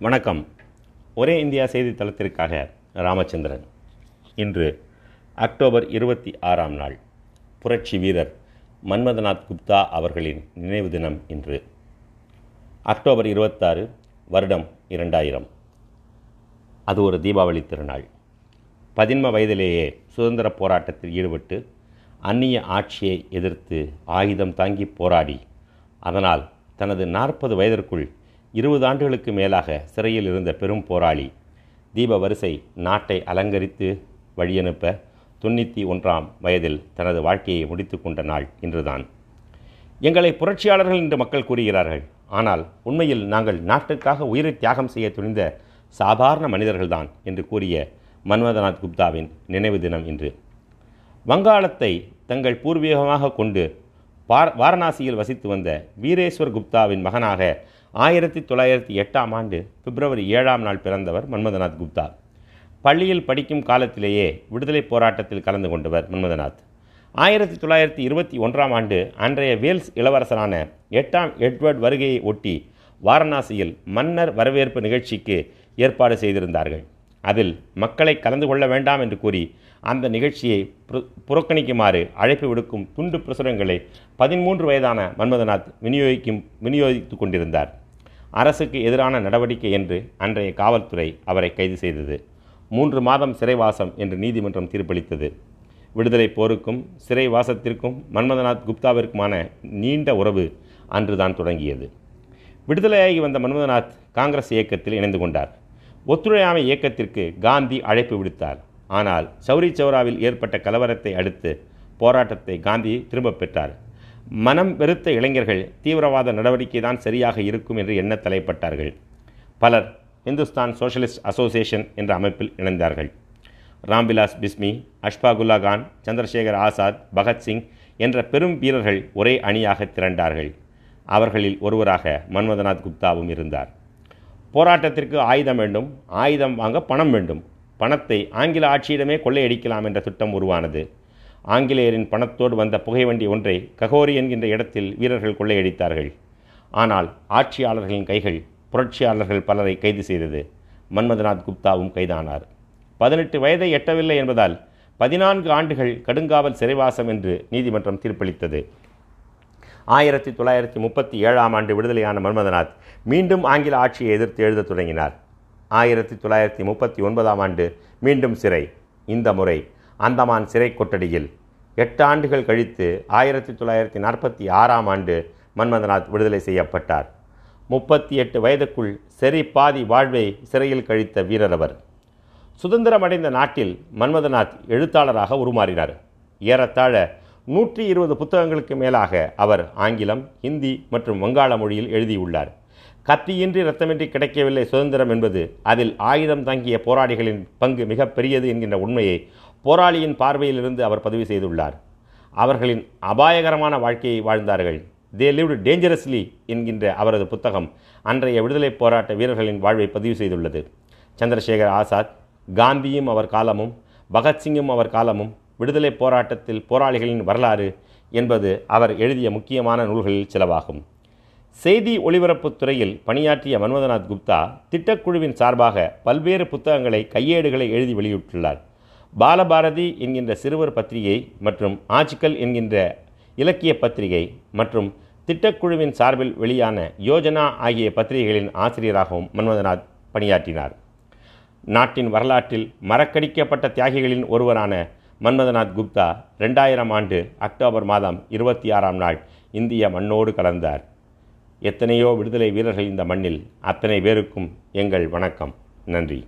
வணக்கம். ஒரே இந்தியா செய்தித்தளத்திற்காக ராமச்சந்திரன். இன்று அக்டோபர் இருபத்தி ஆறாம் நாள். புரட்சி வீரர் மன்மதநாத் குப்தா அவர்களின் நினைவு தினம் இன்று. அக்டோபர் இருபத்தாறு வருடம் இரண்டாயிரம். அது ஒரு தீபாவளி திருநாள். பதின்ம வயதிலேயே சுதந்திர போராட்டத்தில் ஈடுபட்டு அந்நிய ஆட்சியை எதிர்த்து ஆயுதம் தாங்கி போராடி அதனால் தனது நாற்பது வயதிற்குள் இருபது ஆண்டுகளுக்கு மேலாக சிறையில் இருந்த பெரும் போராளி தீப வரிசை நாட்டை அலங்கரித்து வழியனுப்ப தொண்ணூற்றி ஒன்றாம் வயதில் தனது வாழ்க்கையை முடித்து கொண்ட நாள் இன்றுதான். எங்களை புரட்சியாளர்கள் என்று மக்கள் கூறுகிறார்கள். ஆனால் உண்மையில் நாங்கள் நாட்டுக்காக உயிரை தியாகம் செய்ய துணிந்த சாதாரண மனிதர்கள்தான் என்று கூறிய மன்மதநாத் குப்தாவின் நினைவு தினம் இன்று. வங்காளத்தை தங்கள் பூர்வீகமாக கொண்டு வாரணாசியில் வசித்து வந்த வீரேஸ்வர் குப்தாவின் மகனாக ஆயிரத்தி தொள்ளாயிரத்தி எட்டாம் ஆண்டு பிப்ரவரி ஏழாம் நாள் பிறந்தவர் மன்மதநாத் குப்தா. பள்ளியில் படிக்கும் காலத்திலேயே விடுதலை போராட்டத்தில் கலந்து கொண்டவர் மன்மதநாத் ஆயிரத்தி தொள்ளாயிரத்தி இருபத்தி ஒன்றாம் ஆண்டு அன்றைய வேல்ஸ் இளவரசரான எட்டாம் எட்வர்ட் வருகையை ஒட்டி வாரணாசியில் மன்னர் வரவேற்பு நிகழ்ச்சிக்கு ஏற்பாடு செய்திருந்தார்கள். அதில் மக்களை கலந்து கொள்ள வேண்டாம் என்று கூறி அந்த நிகழ்ச்சியை புறக்கணிக்குமாறு அழைப்பு விடுக்கும் துண்டு பிரசுரங்களை பதிமூன்று வயதான மன்மதநாத் விநியோகிக்கும் விநியோகித்து கொண்டிருந்தார். அரசுக்கு எதிரான நடவடிக்கை என்று அன்றைய காவல்துறை அவரை கைது செய்தது. மூன்று மாதம் சிறைவாசம் என்று நீதிமன்றம் தீர்ப்பளித்தது. விடுதலை போருக்கும் சிறைவாசத்திற்கும் மன்மதநாத் குப்தாவிற்குமான நீண்ட உறவு அன்றுதான் தொடங்கியது. விடுதலையாகி வந்த மன்மதநாத் காங்கிரஸ் இயக்கத்தில் இணைந்து கொண்டார். ஒத்துழையாமை இயக்கத்திற்கு காந்தி அழைப்பு விடுத்தார். ஆனால் சௌரி சௌராவில் ஏற்பட்ட கலவரத்தை அடுத்து போராட்டத்தை காந்தி திரும்பப் பெற்றார். மனம் வெறுத்த இளைஞர்கள் தீவிரவாத நடவடிக்கை தான் சரியாக இருக்கும் என்று எண்ண தலைப்பட்டார்கள். பலர் இந்துஸ்தான் சோஷலிஸ்ட் அசோசியேஷன் என்ற அமைப்பில் இணைந்தார்கள். ராம்விலாஸ் பிஸ்மி அஷ்பாகுல்லா கான் சந்திரசேகர் ஆசாத் பகத்சிங் என்ற பெரும் வீரர்கள் ஒரே அணியாக திரண்டார்கள். அவர்களில் ஒருவராக மன்மதநாத் குப்தாவும் இருந்தார். போராட்டத்திற்கு ஆயுதம் வேண்டும் ஆயுதம் வாங்க பணம் வேண்டும். பணத்தை ஆங்கில ஆட்சியிடமே கொள்ளையடிக்கலாம் என்ற திட்டம் உருவானது. ஆங்கிலேயரின் பணத்தோடு வந்த புகைவண்டி ஒன்றை ககோரி என்கின்ற இடத்தில் வீரர்கள் கொள்ளையடித்தார்கள். ஆனால் ஆட்சியாளர்களின் கைகள் புரட்சியாளர்கள் பலரை கைது செய்தது. மன்மதநாத் குப்தாவும் கைதானார். பதினெட்டு வயதை எட்டவில்லை என்பதால் பதினான்கு ஆண்டுகள் கடுங்காவல் சிறைவாசம் என்று நீதிமன்றம் தீர்ப்பளித்தது. ஆயிரத்தி தொள்ளாயிரத்தி முப்பத்தி ஏழாம் ஆண்டு விடுதலையான மன்மதநாத் மீண்டும் ஆங்கில ஆட்சியை எதிர்த்து எழுதத் தொடங்கினார். ஆயிரத்தி தொள்ளாயிரத்தி முப்பத்தி ஒன்பதாம் ஆண்டு மீண்டும் சிறை. இந்த முறை அந்தமான் சிறை கொட்டடியில் எட்டு ஆண்டுகள் கழித்து ஆயிரத்தி தொள்ளாயிரத்தி நாற்பத்தி ஆறாம் ஆண்டு மன்மதநாத் விடுதலை செய்யப்பட்டார். முப்பத்தி எட்டு வயதுக்குள் சரி பாதி வாழ்வை சிறையில் கழித்த வீரர் அவர். சுதந்திரமடைந்த நாட்டில் மன்மதநாத் எழுத்தாளராக உருமாறினார். ஏறத்தாழ நூற்றி இருபது புத்தகங்களுக்கு மேலாக அவர் ஆங்கிலம் ஹிந்தி மற்றும் வங்காள மொழியில் எழுதியுள்ளார். கத்தியின்றி ரத்தமின்றி கிடைக்கவில்லை சுதந்திரம் என்பது அதில் ஆயுதம் தங்கிய போராளிகளின் பங்கு மிக பெரியது என்கின்ற உண்மையை போராளியின் பார்வையிலிருந்து அவர் பதிவு செய்துள்ளார். அவர்களின் அபாயகரமான வாழ்க்கையை வாழ்ந்தார்கள். தே லிவ்டு டேஞ்சரஸ்லி என்கின்ற அவரது புத்தகம் அன்றைய விடுதலை போராட்ட வீரர்களின் வாழ்வை பதிவு செய்துள்ளது. சந்திரசேகர் ஆசாத் காந்தியும் அவர் காலமும் பகத்சிங்கும் அவர் காலமும் விடுதலை போராட்டத்தில் போராளிகளின் வரலாறு என்பது அவர் எழுதிய முக்கியமான நூல்களில் சிலவாகும். செய்தி ஒளிபரப்புத் துறையில் பணியாற்றிய மன்மதநாத் குப்தா திட்டக்குழுவின் சார்பாக பல்வேறு புத்தகங்களை கையேடுகளை எழுதி வெளியிட்டுள்ளார். பாலபாரதி என்கின்ற சிறுவர் பத்திரிகை மற்றும் ஆச்சிக்கல் என்கின்ற இலக்கிய பத்திரிகை மற்றும் திட்டக்குழுவின் சார்பில் வெளியான யோஜனா ஆகிய பத்திரிகைகளின் ஆசிரியராகவும் மன்மதநாத் பணியாற்றினார். நாட்டின் வரலாற்றில் மறக்கடிக்கப்பட்ட தியாகிகளின் ஒருவரான மன்மதநாத் குப்தா ரெண்டாயிரம் ஆண்டு அக்டோபர் மாதம் இருபத்தி ஆறாம் நாள் இந்திய மண்ணோடு கலந்தார். எத்தனையோ விடுதலை வீரர்கள் இந்த மண்ணில் அத்தனை பேருக்கும் எங்கள் வணக்கம். நன்றி.